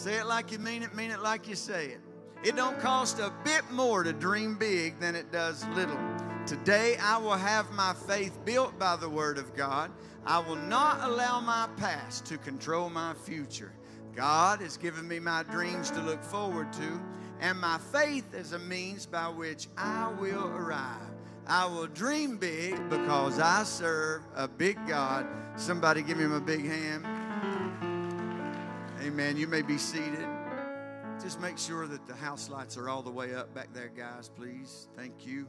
Say it like you mean it, mean it like you say it. It don't cost a bit more to dream big than it does little. Today I will have my faith built by the Word of God. I will not allow my past to control my future. God has given me my dreams to look forward to, and my faith is a means by which I will arrive. I will dream big because I serve a big God. Somebody give him a big hand. Amen. You may be seated. Just make sure that the house lights are all the way up back there, guys, please. Thank you.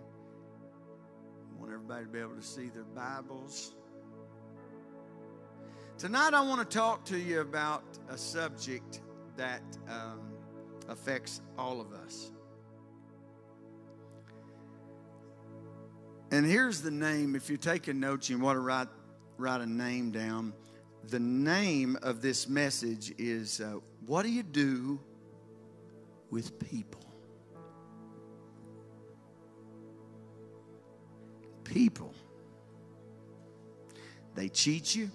I want everybody to be able to see their Bibles. Tonight, I want to talk to you about a subject that um, affects all of us. And here's the name. If you're taking notes, you want to write, write a name down. The name of this message is uh, What Do You Do with People? People. They cheat you,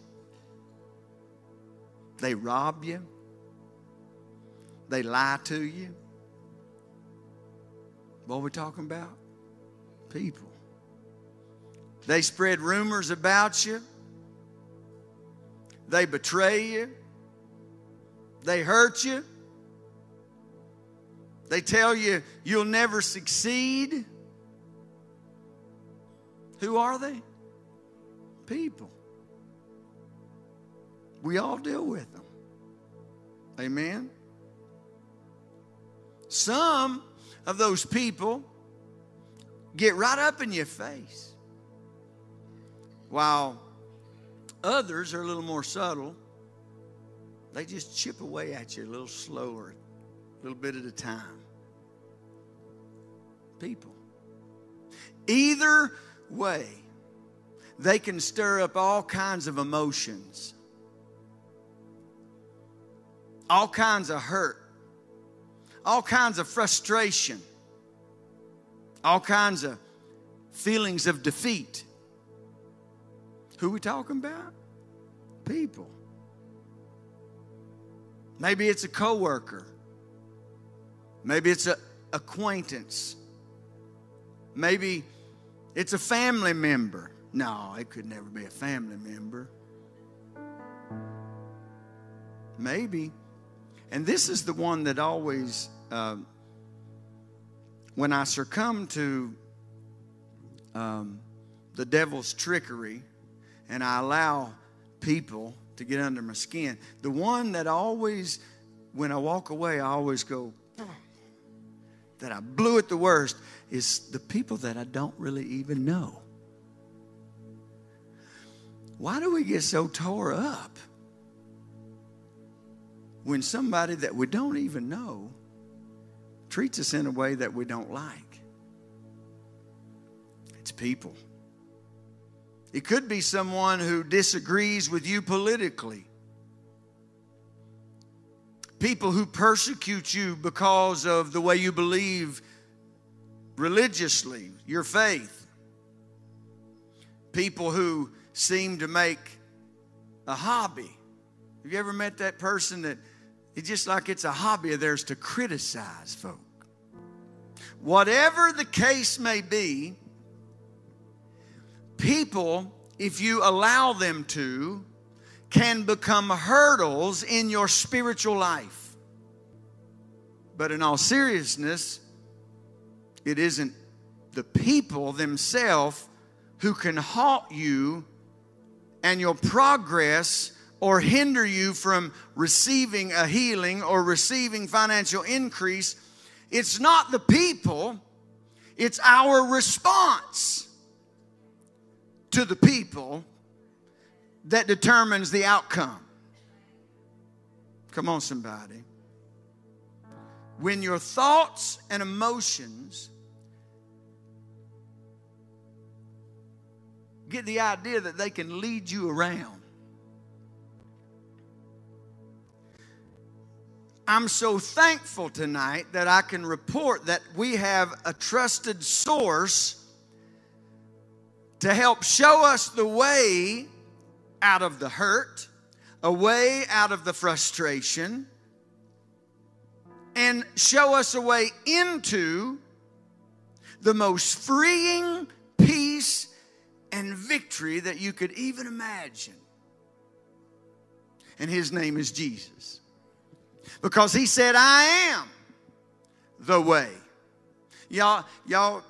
they rob you, they lie to you. What are we talking about? People. They spread rumors about you. They betray you. They hurt you. They tell you you'll never succeed. Who are they? People. We all deal with them. Amen. Some of those people get right up in your face while others are a little more subtle, they just chip away at you a little slower, a little bit at a time. People. Either way, they can stir up all kinds of emotions, all kinds of hurt, all kinds of frustration, all kinds of feelings of defeat. Who we talking about? People. Maybe it's a coworker. Maybe it's an acquaintance. Maybe it's a family member. No, it could never be a family member. Maybe. And this is the one that always, uh, when I succumb to um, the devil's trickery, and I allow people to get under my skin. The one that always, when I walk away, I always go, that I blew it the worst is the people that I don't really even know. Why do we get so tore up when somebody that we don't even know treats us in a way that we don't like? It's people. It could be someone who disagrees with you politically. People who persecute you because of the way you believe religiously, your faith. People who seem to make a hobby. Have you ever met that person that it's just like it's a hobby of theirs to criticize folk? Whatever the case may be, people, if you allow them to, can become hurdles in your spiritual life. But in all seriousness, it isn't the people themselves who can halt you and your progress or hinder you from receiving a healing or receiving financial increase. It's not the people, it's our response to the people that determines the outcome. Come on, somebody. When your thoughts and emotions get the idea that they can lead you around. I'm so thankful tonight that I can report that we have a trusted source to help show us the way out of the hurt, a way out of the frustration, and show us a way into the most freeing peace and victory that you could even imagine. And his name is Jesus. Because he said, I am the way. Y'all, y'all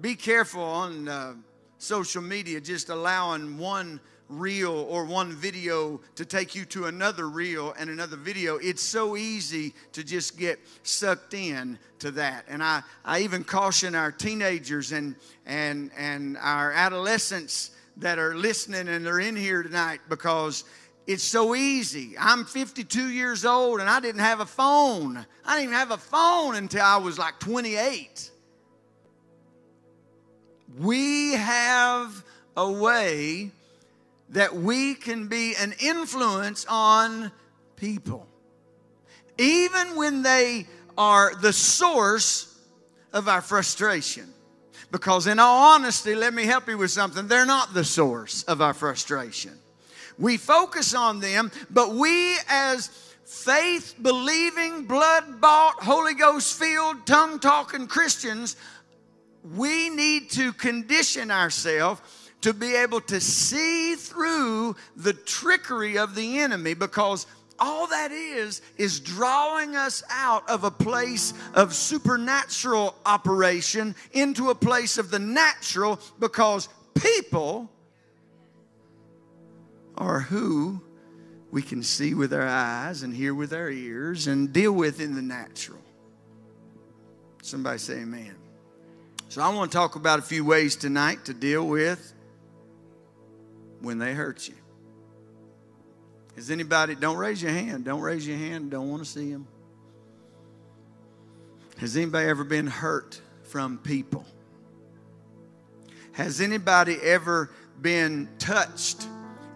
be careful on uh, social media just allowing one reel or one video to take you to another reel and another video. It's so easy to just get sucked in to that. And I, I even caution our teenagers and, and, and our adolescents that are listening and they're in here tonight because it's so easy. I'm 52 years old and I didn't have a phone. I didn't even have a phone until I was like 28. We have a way that we can be an influence on people, even when they are the source of our frustration. Because, in all honesty, let me help you with something. They're not the source of our frustration. We focus on them, but we, as faith believing, blood bought, Holy Ghost filled, tongue talking Christians, we need to condition ourselves to be able to see through the trickery of the enemy because all that is is drawing us out of a place of supernatural operation into a place of the natural because people are who we can see with our eyes and hear with our ears and deal with in the natural. Somebody say amen. So I want to talk about a few ways tonight to deal with when they hurt you. Has anybody, don't raise your hand, don't raise your hand, don't want to see them. Has anybody ever been hurt from people? Has anybody ever been touched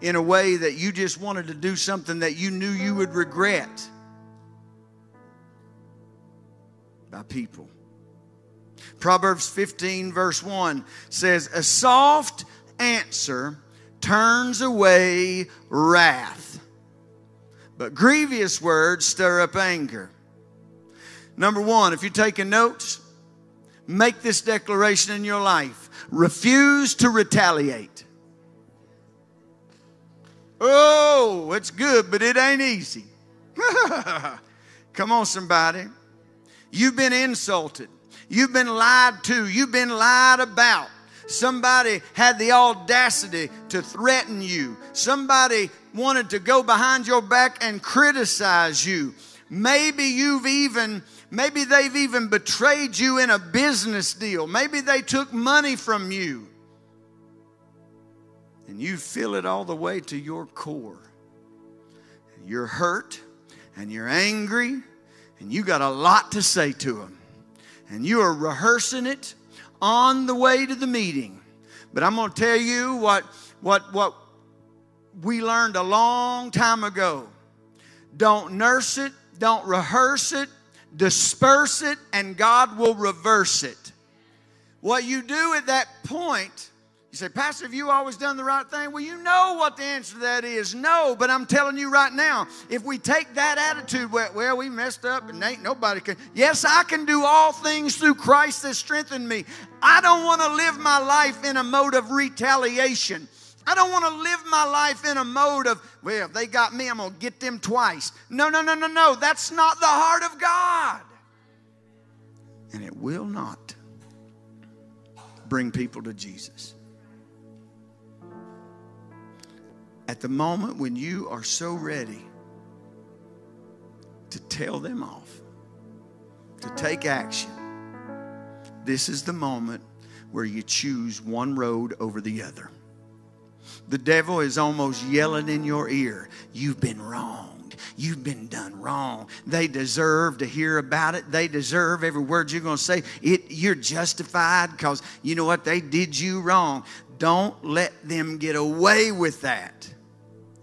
in a way that you just wanted to do something that you knew you would regret? By people. Proverbs 15, verse 1 says, A soft answer turns away wrath, but grievous words stir up anger. Number one, if you're taking notes, make this declaration in your life refuse to retaliate. Oh, it's good, but it ain't easy. Come on, somebody. You've been insulted. You've been lied to. You've been lied about. Somebody had the audacity to threaten you. Somebody wanted to go behind your back and criticize you. Maybe you've even, maybe they've even betrayed you in a business deal. Maybe they took money from you. And you feel it all the way to your core. You're hurt and you're angry and you got a lot to say to them. And you are rehearsing it on the way to the meeting. But I'm going to tell you what, what, what we learned a long time ago. Don't nurse it, don't rehearse it, disperse it, and God will reverse it. What you do at that point you say, Pastor, have you always done the right thing? Well, you know what the answer to that is. No, but I'm telling you right now, if we take that attitude, well, we messed up and ain't nobody can. Yes, I can do all things through Christ that strengthen me. I don't want to live my life in a mode of retaliation. I don't want to live my life in a mode of, well, if they got me, I'm going to get them twice. No, no, no, no, no. That's not the heart of God. And it will not bring people to Jesus. At the moment when you are so ready to tell them off, to take action, this is the moment where you choose one road over the other. The devil is almost yelling in your ear, You've been wronged. You've been done wrong. They deserve to hear about it. They deserve every word you're going to say. It, you're justified because you know what? They did you wrong. Don't let them get away with that.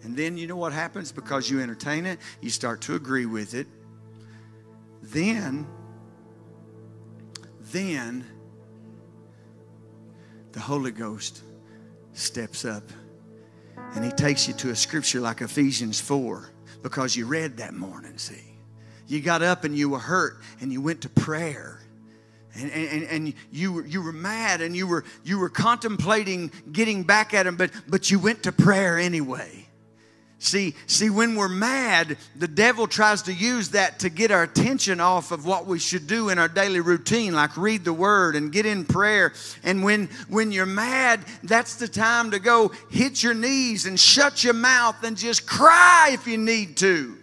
And then you know what happens? Because you entertain it, you start to agree with it. Then, then the Holy Ghost steps up and he takes you to a scripture like Ephesians 4 because you read that morning, see. you got up and you were hurt and you went to prayer. And, and, and you, were, you were mad and you were, you were contemplating getting back at him, but, but you went to prayer anyway. See, see, when we're mad, the devil tries to use that to get our attention off of what we should do in our daily routine, like read the word and get in prayer. And when when you're mad, that's the time to go hit your knees and shut your mouth and just cry if you need to.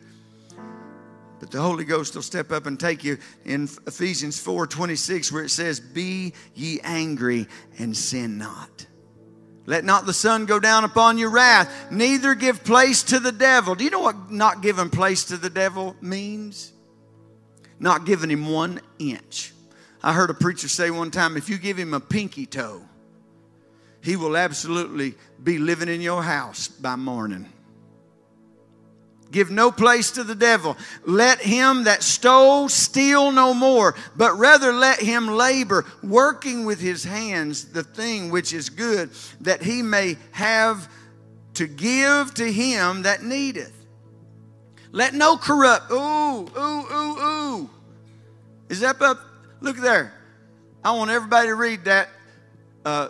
But the Holy Ghost will step up and take you in Ephesians 4 26, where it says, Be ye angry and sin not. Let not the sun go down upon your wrath, neither give place to the devil. Do you know what not giving place to the devil means? Not giving him one inch. I heard a preacher say one time if you give him a pinky toe, he will absolutely be living in your house by morning. Give no place to the devil. Let him that stole steal no more, but rather let him labor, working with his hands the thing which is good, that he may have to give to him that needeth. Let no corrupt, ooh, ooh, ooh, ooh. Is that up? Look there. I want everybody to read that uh,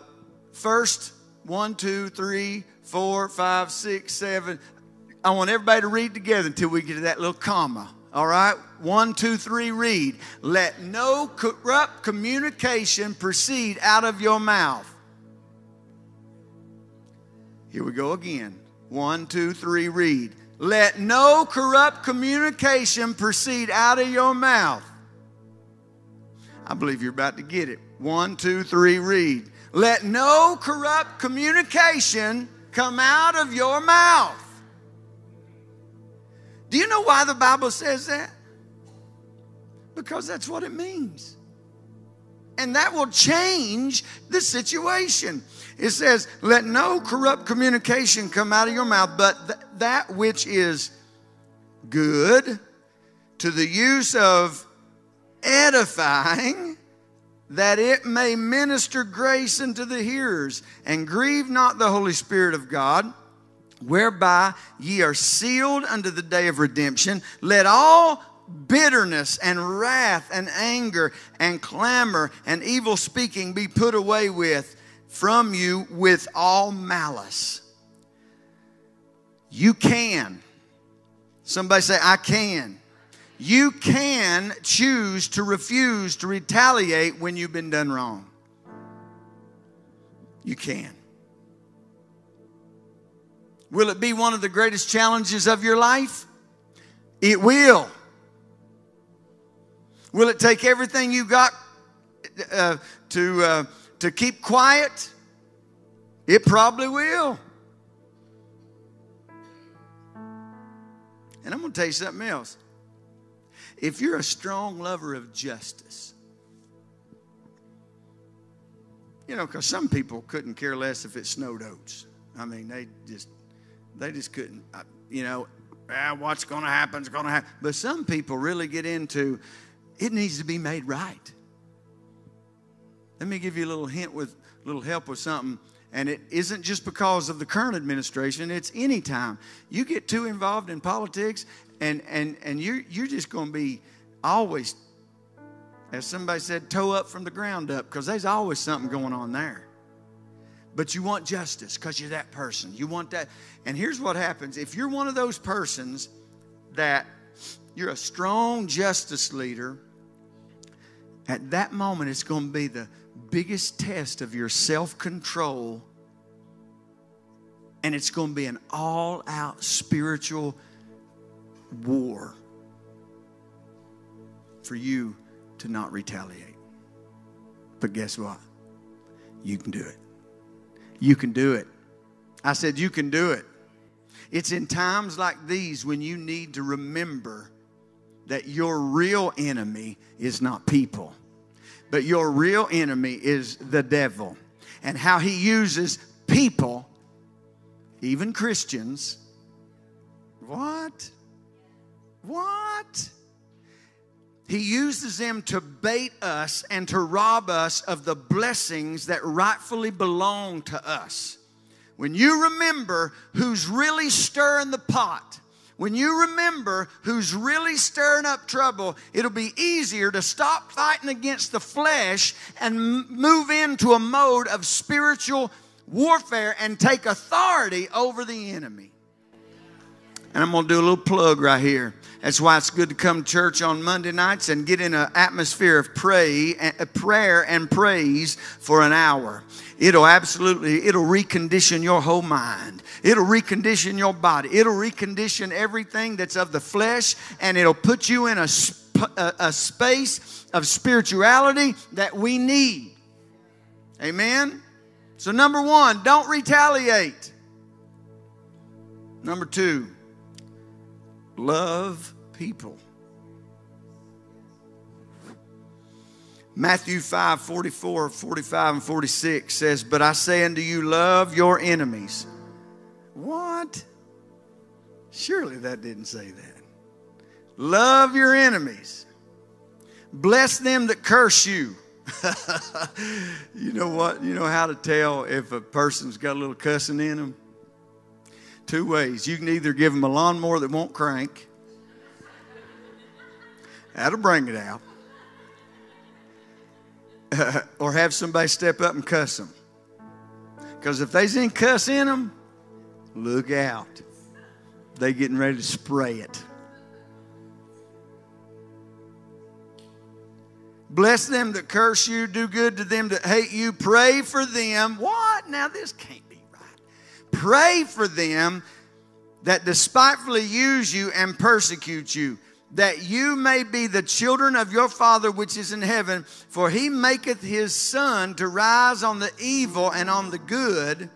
first one, two, three, four, five, six, seven. I want everybody to read together until we get to that little comma. All right? One, two, three, read. Let no corrupt communication proceed out of your mouth. Here we go again. One, two, three, read. Let no corrupt communication proceed out of your mouth. I believe you're about to get it. One, two, three, read. Let no corrupt communication come out of your mouth. Do you know why the Bible says that? Because that's what it means. And that will change the situation. It says, Let no corrupt communication come out of your mouth, but th- that which is good to the use of edifying, that it may minister grace unto the hearers. And grieve not the Holy Spirit of God whereby ye are sealed unto the day of redemption. Let all bitterness and wrath and anger and clamor and evil speaking be put away with from you with all malice. You can. Somebody say, I can. You can choose to refuse to retaliate when you've been done wrong. You can. Will it be one of the greatest challenges of your life? It will. Will it take everything you got uh, to, uh, to keep quiet? It probably will. And I'm going to tell you something else. If you're a strong lover of justice, you know, because some people couldn't care less if it snowed oats. I mean, they just they just couldn't, you know, ah, what's going to happen is going to happen. But some people really get into it needs to be made right. Let me give you a little hint with a little help with something. And it isn't just because of the current administration, it's any time. You get too involved in politics and and and you're you're just gonna be always, as somebody said, toe up from the ground up, because there's always something going on there but you want justice because you're that person. You want that. And here's what happens if you're one of those persons that you're a strong justice leader, at that moment it's going to be the biggest test of your self control. And it's going to be an all out spiritual war for you to not retaliate. But guess what? You can do it. You can do it. I said, You can do it. It's in times like these when you need to remember that your real enemy is not people, but your real enemy is the devil and how he uses people, even Christians. What? What? He uses them to bait us and to rob us of the blessings that rightfully belong to us. When you remember who's really stirring the pot, when you remember who's really stirring up trouble, it'll be easier to stop fighting against the flesh and move into a mode of spiritual warfare and take authority over the enemy. And I'm going to do a little plug right here. That's why it's good to come to church on Monday nights and get in an atmosphere of pray, prayer and praise for an hour. It'll absolutely, it'll recondition your whole mind. It'll recondition your body. It'll recondition everything that's of the flesh and it'll put you in a, a, a space of spirituality that we need. Amen? So, number one, don't retaliate. Number two, love people. Matthew 5 44, 45, and 46 says, But I say unto you, love your enemies. What? Surely that didn't say that. Love your enemies. Bless them that curse you. you know what? You know how to tell if a person's got a little cussing in them? Two ways. You can either give them a lawnmower that won't crank, that'll bring it out, or have somebody step up and cuss them. Because if there's any cuss in them, look out. They getting ready to spray it. Bless them that curse you, do good to them that hate you, pray for them. What? Now, this can't. Pray for them that despitefully use you and persecute you, that you may be the children of your Father which is in heaven, for he maketh his sun to rise on the evil and on the good,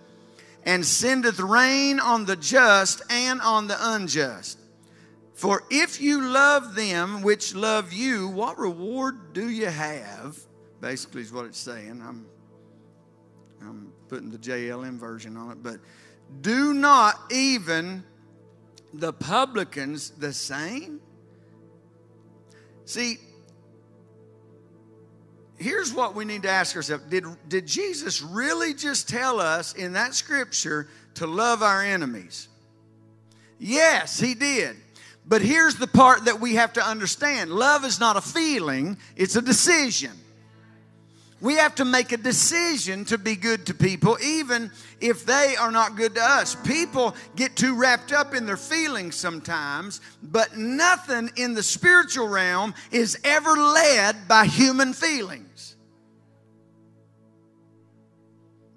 and sendeth rain on the just and on the unjust. For if you love them which love you, what reward do you have? Basically, is what it's saying. I'm, I'm putting the JLM version on it, but do not even the publicans the same? See, here's what we need to ask ourselves did, did Jesus really just tell us in that scripture to love our enemies? Yes, he did. But here's the part that we have to understand love is not a feeling, it's a decision. We have to make a decision to be good to people, even if they are not good to us. People get too wrapped up in their feelings sometimes, but nothing in the spiritual realm is ever led by human feelings.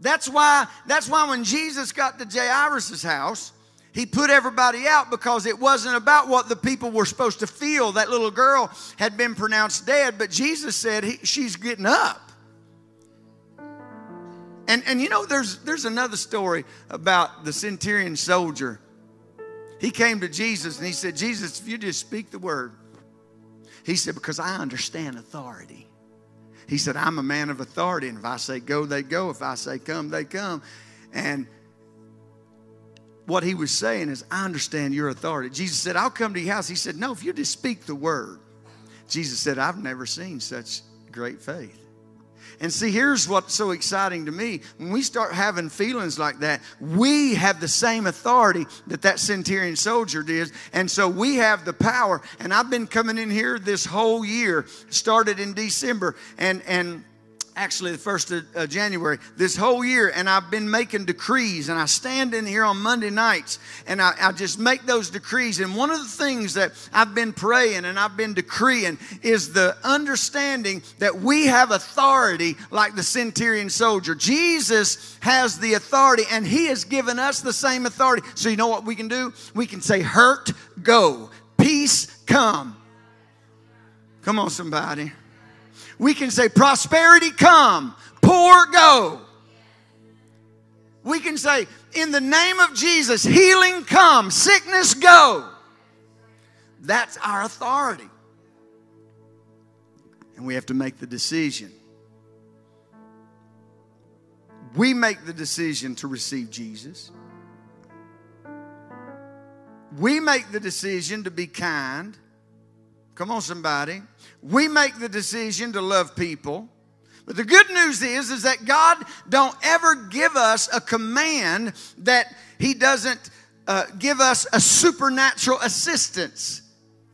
That's why, that's why when Jesus got to Jairus' house, he put everybody out because it wasn't about what the people were supposed to feel. That little girl had been pronounced dead, but Jesus said he, she's getting up. And, and you know, there's, there's another story about the centurion soldier. He came to Jesus and he said, Jesus, if you just speak the word, he said, because I understand authority. He said, I'm a man of authority, and if I say go, they go. If I say come, they come. And what he was saying is, I understand your authority. Jesus said, I'll come to your house. He said, No, if you just speak the word. Jesus said, I've never seen such great faith. And see, here's what's so exciting to me. When we start having feelings like that, we have the same authority that that centurion soldier did. And so we have the power. And I've been coming in here this whole year, started in December, and, and actually the first of uh, January, this whole year, and I've been making decrees. And I stand in here on Monday nights and I, I, just make those decrees. And one of the things that I've been praying and I've been decreeing is the understanding that we have authority like the centurion soldier. Jesus has the authority and he has given us the same authority. So, you know what we can do? We can say, Hurt, go, peace, come. Come on, somebody. We can say, prosperity come, poor go. We can say, in the name of Jesus, healing come, sickness go. That's our authority. And we have to make the decision. We make the decision to receive Jesus. We make the decision to be kind. Come on, somebody. We make the decision to love people. But the good news is, is that God don't ever give us a command that He doesn't uh, give us a supernatural assistance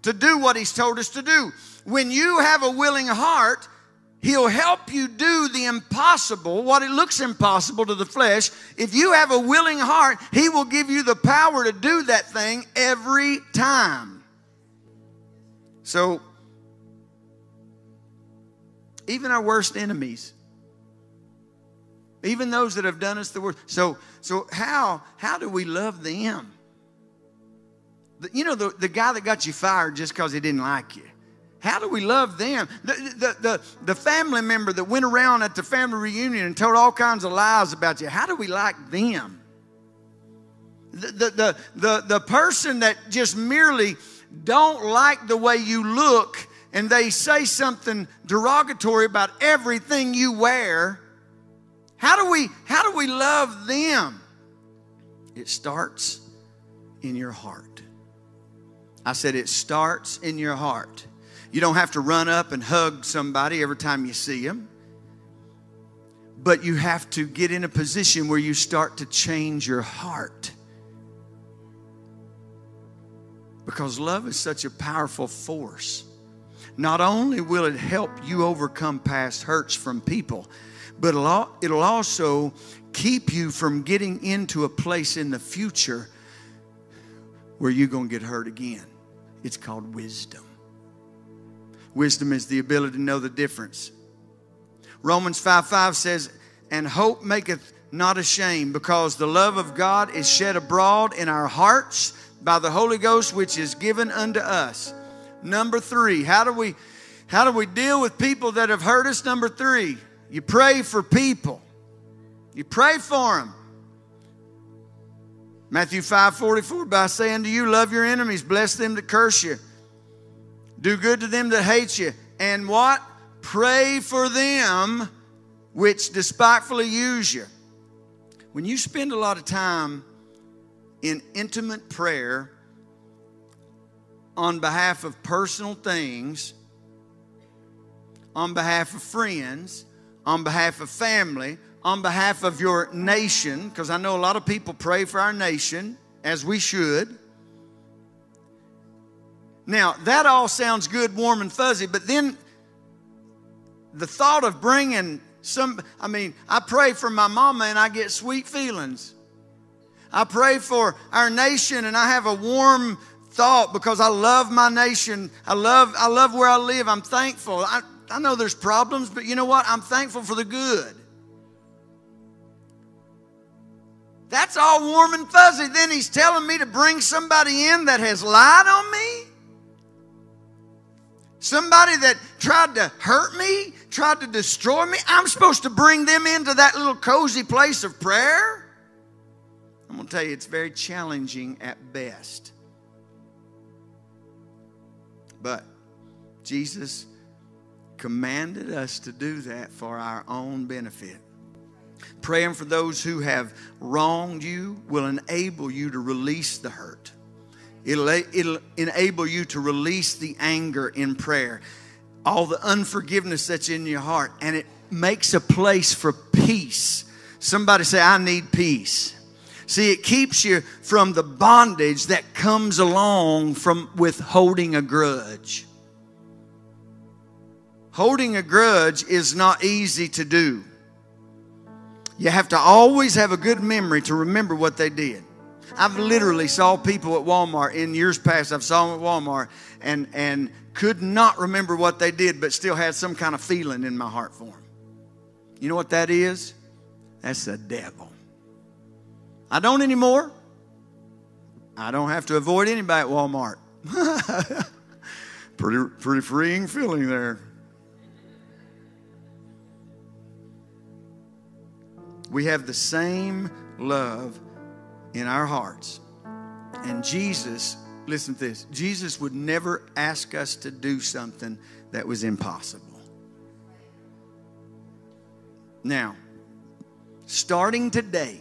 to do what He's told us to do. When you have a willing heart, He'll help you do the impossible, what it looks impossible to the flesh. If you have a willing heart, He will give you the power to do that thing every time. So, even our worst enemies, even those that have done us the worst. So, so how how do we love them? You know, the, the guy that got you fired just because he didn't like you. How do we love them? The, the, the, the, family member that went around at the family reunion and told all kinds of lies about you, how do we like them? The, the, the, the, the person that just merely don't like the way you look and they say something derogatory about everything you wear, how do we, how do we love them? It starts in your heart. I said it starts in your heart. You don't have to run up and hug somebody every time you see them. But you have to get in a position where you start to change your heart. Because love is such a powerful force. Not only will it help you overcome past hurts from people, but it'll also keep you from getting into a place in the future where you're going to get hurt again. It's called wisdom. Wisdom is the ability to know the difference. Romans 5 5 says, And hope maketh not ashamed, because the love of God is shed abroad in our hearts by the Holy Ghost, which is given unto us. Number three, how do we how do we deal with people that have hurt us? Number three, you pray for people. You pray for them. Matthew 5 44, by saying to you, love your enemies, bless them that curse you, do good to them that hate you, and what? Pray for them which despitefully use you. When you spend a lot of time in intimate prayer on behalf of personal things, on behalf of friends, on behalf of family, on behalf of your nation, because I know a lot of people pray for our nation, as we should. Now, that all sounds good, warm, and fuzzy, but then the thought of bringing some, I mean, I pray for my mama and I get sweet feelings. I pray for our nation and I have a warm thought because I love my nation. I love, I love where I live. I'm thankful. I, I know there's problems, but you know what? I'm thankful for the good. That's all warm and fuzzy. Then he's telling me to bring somebody in that has lied on me. Somebody that tried to hurt me, tried to destroy me. I'm supposed to bring them into that little cozy place of prayer. I'm going to tell you, it's very challenging at best. But Jesus commanded us to do that for our own benefit. Praying for those who have wronged you will enable you to release the hurt. It'll, it'll enable you to release the anger in prayer, all the unforgiveness that's in your heart, and it makes a place for peace. Somebody say, I need peace. See, it keeps you from the bondage that comes along from withholding a grudge. Holding a grudge is not easy to do. You have to always have a good memory to remember what they did. I've literally saw people at Walmart in years past. I've saw them at Walmart and and could not remember what they did, but still had some kind of feeling in my heart for them. You know what that is? That's the devil. I don't anymore. I don't have to avoid anybody at Walmart. pretty pretty freeing feeling there. We have the same love in our hearts. And Jesus, listen to this Jesus would never ask us to do something that was impossible. Now, starting today,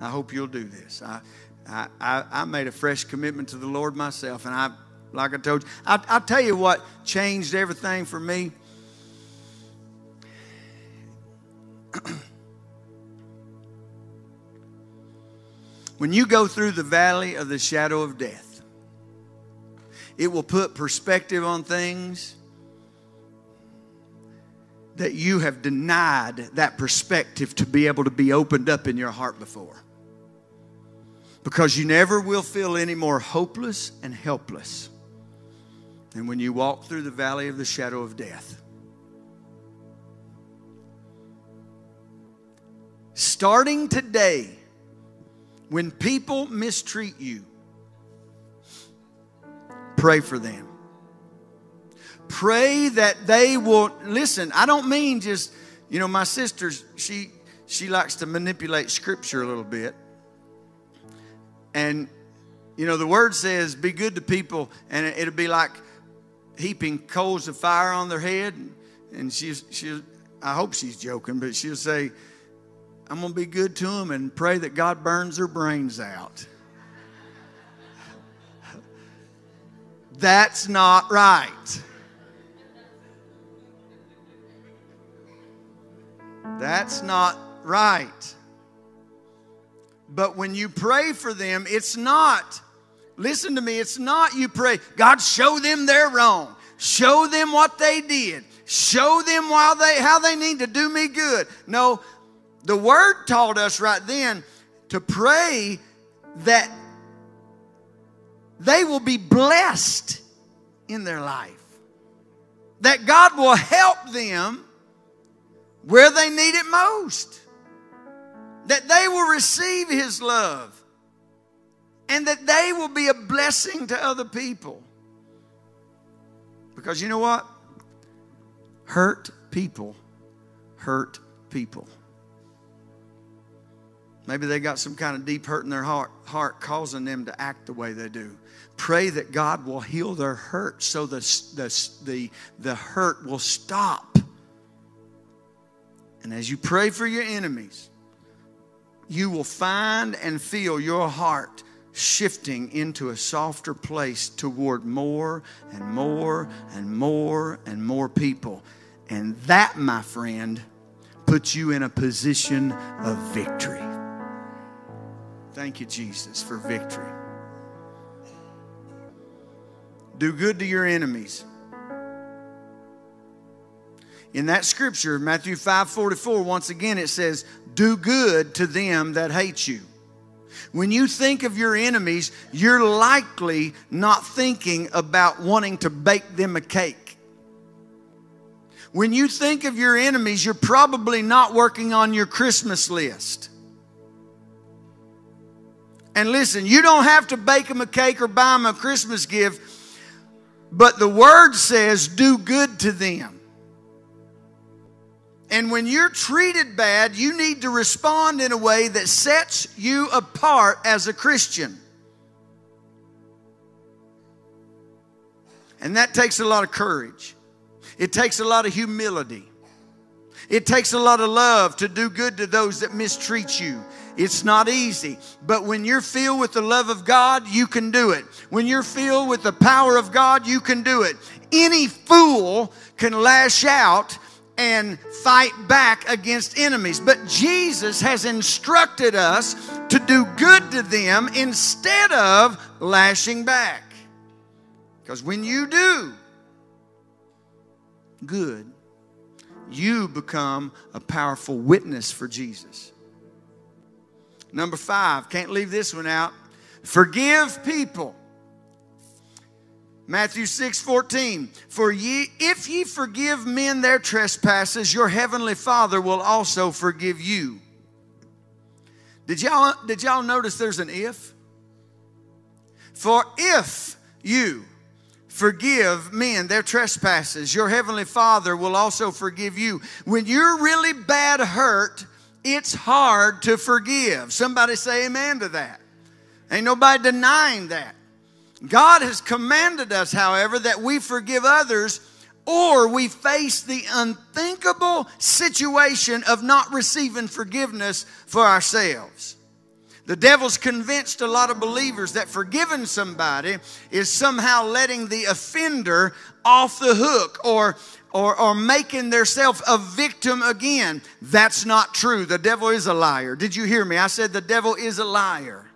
I hope you'll do this. I, I, I, made a fresh commitment to the Lord myself, and I, like I told you, I, I'll tell you what changed everything for me. When you go through the valley of the shadow of death, it will put perspective on things that you have denied that perspective to be able to be opened up in your heart before. Because you never will feel any more hopeless and helpless than when you walk through the valley of the shadow of death. Starting today, when people mistreat you, pray for them. Pray that they will listen. I don't mean just, you know, my sister, she she likes to manipulate scripture a little bit. And you know, the word says, be good to people, and it'll be like heaping coals of fire on their head. And she's, she, I hope she's joking, but she'll say, I'm going to be good to them and pray that God burns their brains out. That's not right. That's not right. But when you pray for them, it's not, listen to me, it's not you pray, God, show them they're wrong. Show them what they did. Show them while they, how they need to do me good. No, the word taught us right then to pray that they will be blessed in their life. That God will help them where they need it most. That they will receive His love. And that they will be a blessing to other people. Because you know what? Hurt people hurt people. Maybe they got some kind of deep hurt in their heart, heart causing them to act the way they do. Pray that God will heal their hurt so the, the, the, the hurt will stop. And as you pray for your enemies, you will find and feel your heart shifting into a softer place toward more and more and more and more people. And that, my friend, puts you in a position of victory. Thank you, Jesus, for victory. Do good to your enemies. In that scripture, Matthew 5 44, once again it says, Do good to them that hate you. When you think of your enemies, you're likely not thinking about wanting to bake them a cake. When you think of your enemies, you're probably not working on your Christmas list. And listen, you don't have to bake them a cake or buy them a Christmas gift, but the word says do good to them. And when you're treated bad, you need to respond in a way that sets you apart as a Christian. And that takes a lot of courage. It takes a lot of humility. It takes a lot of love to do good to those that mistreat you. It's not easy, but when you're filled with the love of God, you can do it. When you're filled with the power of God, you can do it. Any fool can lash out and fight back against enemies. But Jesus has instructed us to do good to them instead of lashing back. Because when you do good, you become a powerful witness for Jesus. Number five, can't leave this one out. Forgive people Matthew 6 14. For ye, if ye forgive men their trespasses, your heavenly Father will also forgive you. Did y'all, did y'all notice there's an if? For if you forgive men their trespasses, your heavenly Father will also forgive you. When you're really bad hurt, it's hard to forgive. Somebody say amen to that. Ain't nobody denying that. God has commanded us, however, that we forgive others or we face the unthinkable situation of not receiving forgiveness for ourselves. The devil's convinced a lot of believers that forgiving somebody is somehow letting the offender off the hook or, or, or making themselves a victim again. That's not true. The devil is a liar. Did you hear me? I said the devil is a liar.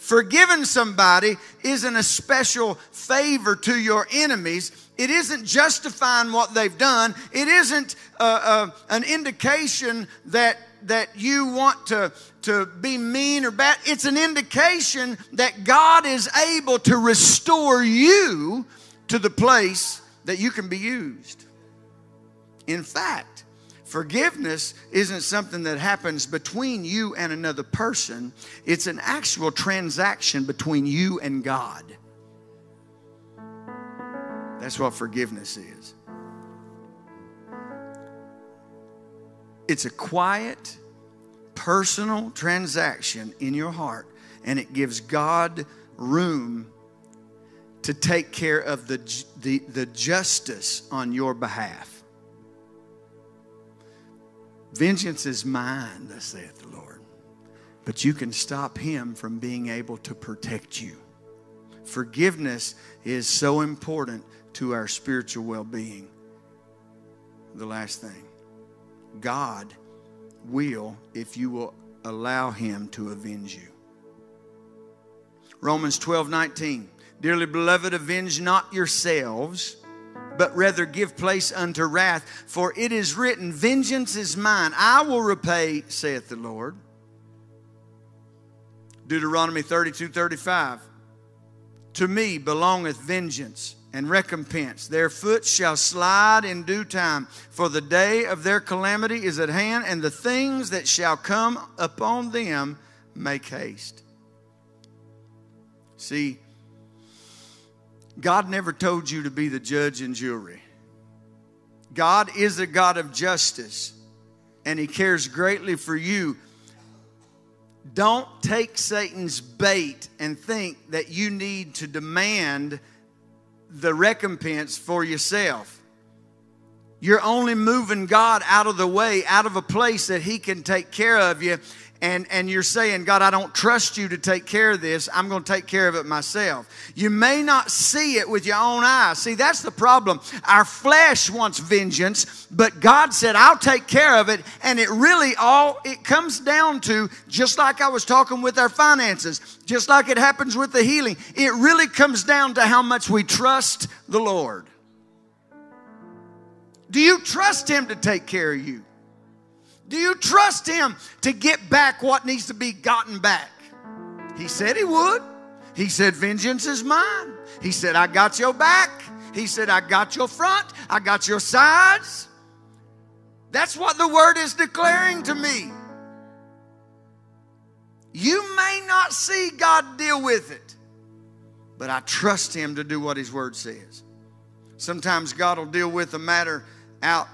Forgiving somebody isn't a special favor to your enemies. It isn't justifying what they've done. It isn't uh, uh, an indication that that you want to, to be mean or bad. It's an indication that God is able to restore you to the place that you can be used. In fact, forgiveness isn't something that happens between you and another person, it's an actual transaction between you and God. That's what forgiveness is. It's a quiet, personal transaction in your heart, and it gives God room to take care of the, the, the justice on your behalf. Vengeance is mine, thus saith the Lord. But you can stop him from being able to protect you. Forgiveness is so important to our spiritual well being. The last thing God will if you will allow him to avenge you. Romans 12 19. Dearly beloved, avenge not yourselves, but rather give place unto wrath. For it is written, Vengeance is mine, I will repay, saith the Lord. Deuteronomy 32 35. To me belongeth vengeance and recompense. Their foot shall slide in due time, for the day of their calamity is at hand, and the things that shall come upon them make haste. See, God never told you to be the judge and jury. God is a God of justice, and He cares greatly for you. Don't take Satan's bait and think that you need to demand the recompense for yourself. You're only moving God out of the way, out of a place that He can take care of you and, and you're saying, God, I don't trust you to take care of this. I'm going to take care of it myself. You may not see it with your own eyes. See, that's the problem. Our flesh wants vengeance, but God said, I'll take care of it. And it really all, it comes down to, just like I was talking with our finances, just like it happens with the healing, it really comes down to how much we trust the Lord. Do you trust Him to take care of you? Do you trust Him to get back what needs to be gotten back? He said He would. He said, Vengeance is mine. He said, I got your back. He said, I got your front. I got your sides. That's what the word is declaring to me. You may not see God deal with it, but I trust Him to do what His word says. Sometimes God will deal with a matter out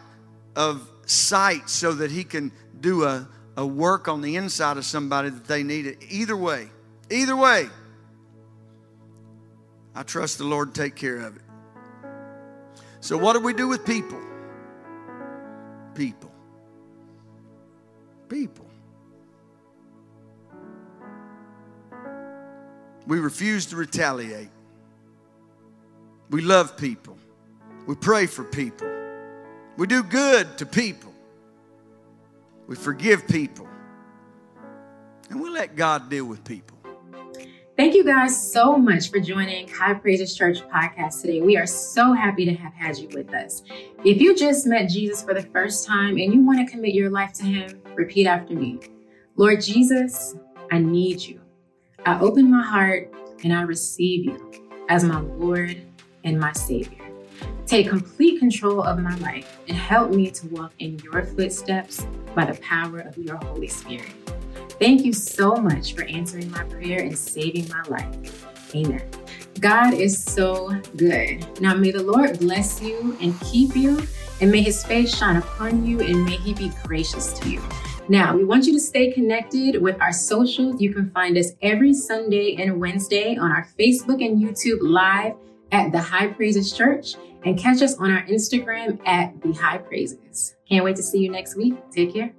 of sight so that he can do a, a work on the inside of somebody that they need it. Either way, either way, I trust the Lord to take care of it. So, what do we do with people? People. People. We refuse to retaliate. We love people. We pray for people. We do good to people. We forgive people. And we let God deal with people. Thank you guys so much for joining High Praises Church podcast today. We are so happy to have had you with us. If you just met Jesus for the first time and you want to commit your life to Him, repeat after me Lord Jesus, I need you. I open my heart and I receive you as my Lord and my Savior. Take complete control of my life and help me to walk in your footsteps by the power of your Holy Spirit. Thank you so much for answering my prayer and saving my life. Amen. God is so good. Now, may the Lord bless you and keep you, and may his face shine upon you, and may he be gracious to you. Now, we want you to stay connected with our socials. You can find us every Sunday and Wednesday on our Facebook and YouTube live at the High Praises Church and catch us on our Instagram at the High Praises. Can't wait to see you next week. Take care.